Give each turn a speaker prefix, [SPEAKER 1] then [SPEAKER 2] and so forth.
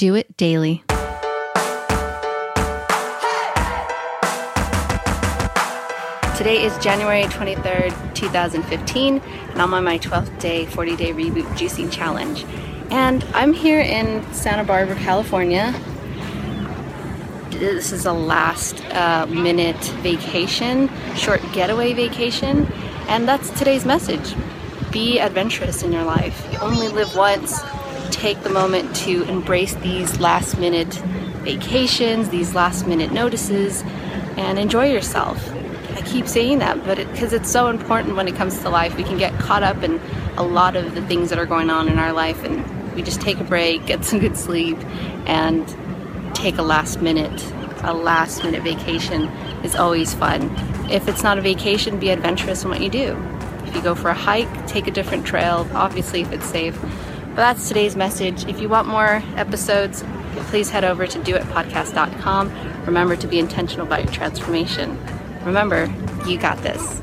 [SPEAKER 1] Do it daily. Today is January 23rd, 2015, and I'm on my 12th day, 40 day reboot juicing challenge. And I'm here in Santa Barbara, California. This is a last uh, minute vacation, short getaway vacation, and that's today's message. Be adventurous in your life. You only live once. Take the moment to embrace these last minute vacations, these last minute notices, and enjoy yourself. I keep saying that, but because it, it's so important when it comes to life, we can get caught up in a lot of the things that are going on in our life, and we just take a break, get some good sleep, and take a last minute. A last minute vacation is always fun. If it's not a vacation, be adventurous in what you do. If you go for a hike, take a different trail, obviously, if it's safe. But that's today's message. If you want more episodes, please head over to doitpodcast.com. Remember to be intentional about your transformation. Remember, you got this.